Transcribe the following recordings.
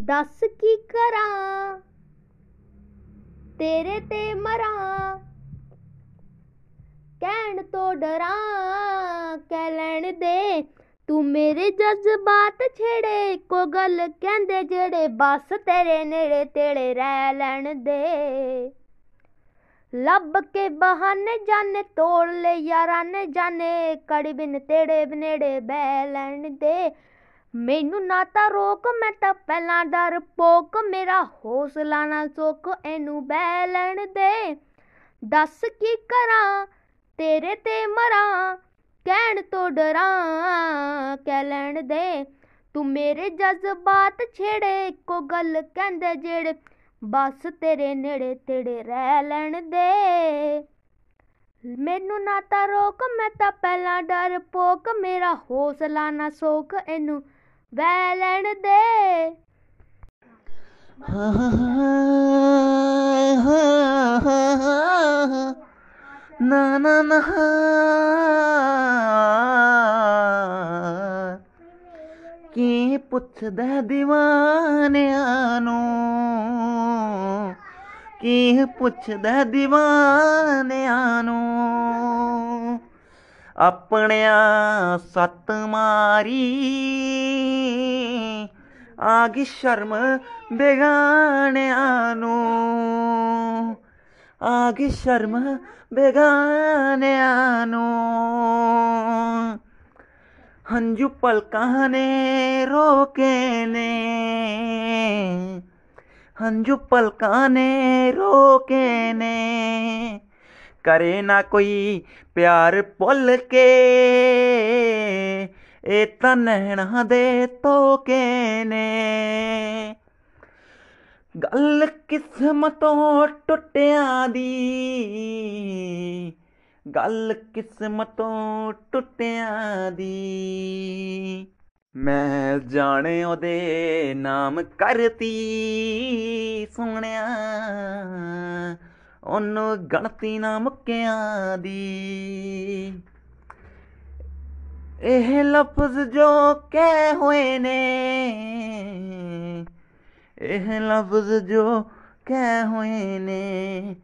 ਦੱਸ ਕੀ ਕਰਾਂ? ਤੇਰੇ ਤੇ ਮਰਾਂ। ਕਹਿਣ ਤੋਂ ਡਰਾਂ। ਕਹਿ ਲੈਣ ਦੇ, ਤੂੰ ਮੇਰੇ ਜਜ਼ਬਾਤ ਛੇੜੇ। ਕੋ ਗੱਲ ਕਹਿੰਦੇ ਜਿਹੜੇ ਬਸ ਤੇਰੇ ਨੇੜੇ ਤੇੜੇ ਰਹਿ ਲੈਣ ਦੇ। ਲੱਭ ਕੇ ਬਹਾਨੇ ਜਾਣੇ ਤੋੜ ਲੈ ਯਾਰਾਂ ਨੇ ਜਾਣੇ ਕੜੀ ਬਿਨ ਤੇੜੇ ਬਨੇੜੇ ਬਹਿ ਲੈਣ ਦੇ। ਮੈਨੂੰ ਨਾ ਤਾਂ ਰੋਕ, ਮੈਂ ਤਾਂ ਪਹਿਲਾਂ ਡਰ ਪੋਕ। ਮੇਰਾ ਹੌਸਲਾ ਨਾ ਸੋਕ ਇਹਨੂੰ ਬਹਿ ਲੈਣ ਦੇ। ਦੱਸ ਕੀ ਕਰਾਂ, ਤੇਰੇ ਤੇ ਮਰਾਂ, ਕਹਿਣ ਤੋਂ ਡਰਾਂ, ਕਹਿ ਲੈਣ ਦੇ। ਤੂੰ ਮੇਰੇ ਜਜ਼ਬਾਤ ਛੇੜੇ, ਇੱਕੋ ਗੱਲ ਕਹਿੰਦੇ ਜਿਹੜੇ। ਬਸ ਤੇਰੇ ਨੇੜੇ ਤੇੜੇ ਰਹਿ ਲੈਣ ਦੇ। ਮੈਨੂੰ ਨਾ ਤਾਂ ਰੋਕ, ਮੈਂ ਤਾਂ ਪਹਿਲਾਂ ਡਰ ਪੋਕ। ਮੇਰਾ ਹੌਸਲਾ ਨਾ ਸੋਕ, ਇਹਨੂੰ ਵੈਲਣ ਦੇ। ਨਾ ਨਾ ਨਾ। ਕੀ ਪੁੱਛਦਾ دیਵਾਨਿਆਂ ਨੂੰ? ਕੀ ਪੁੱਛਦਾ دیਵਾਨਿਆਂ ਨੂੰ? ਆਪਣਿਆਂ ਸੱਤ ਮਾਰੀ। ਆ ਗਈ ਸ਼ਰਮ ਬੇਗਾਨਿਆਂ ਨੂੰ। ਆ ਗਈ ਸ਼ਰਮ ਬੇਗਾਨਿਆਂ ਨੂੰ। ਹੰਝੂ ਪਲਕਾਂ ਨੇ, ਰੋਕੇ ਨੇ। ਹੰਝੂ ਪਲਕਾਂ ਨੇ, ਰੋਕੇ ਨੇ। ਕਰੇ ਨਾ ਕੋਈ ਪਿਆਰ ਭੁੱਲ ਕੇ। ਇਹ ਤਾਂ ਨੈਣਾ ਦੇ ਤੋਕੇ ਨੇ। ਗੱਲ ਕਿਸਮਤੋਂ ਟੁੱਟਿਆਂ ਦੀ। ਗੱਲ ਕਿਸਮਤੋਂ ਟੁੱਟਿਆਂ ਦੀ। ਮੈਂ ਜਾਣੇ ਉਹਦੇ ਨਾਮ ਕਰਤੀ ਸੋਹਣਿਆ। ਉਹਨੂੰ ਗਣਤੀ ਨਾ ਮੁੱਕਿਆਂ ਦੀ। ਇਹ ਲਫ਼ਜ਼ ਜੋ ਕਹਿ ਹੋਏ ਨੇ, ਇਹ ਲਫ਼ਜ਼ ਜੋ ਕਹਿ ਹੋਏ ਨੇ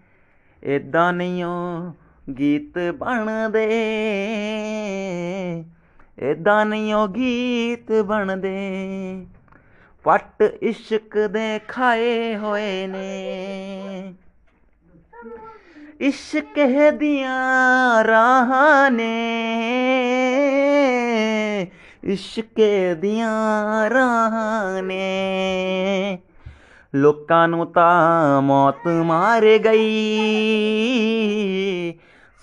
ਇਦਾਂ ਨਹੀਂ ਓ ਗੀਤ ਬਣਦੇ। ਇਦਾਂ ਨਹੀਂ ਓ ਗੀਤ ਬਣਦੇ। ਪੱਟ ਇਸ਼ਕ ਦੇ ਖਾਏ ਹੋਏ ਨੇ। ਇਸ਼ਕ ਦੀਆਂ ਰਾਹਾਂ ਨੇ। ਇਸ਼ਕ ਦੀਆਂ ਰਾਹਾਂ ਨੇ। ਲੋਕਾਂ ਨੂੰ ਤਾਂ ਮੌਤ ਮਾਰ ਗਈ।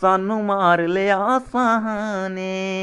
ਸਾਨੂੰ ਮਾਰ ਲਿਆ ਸਾਹਾਂ ਨੇ।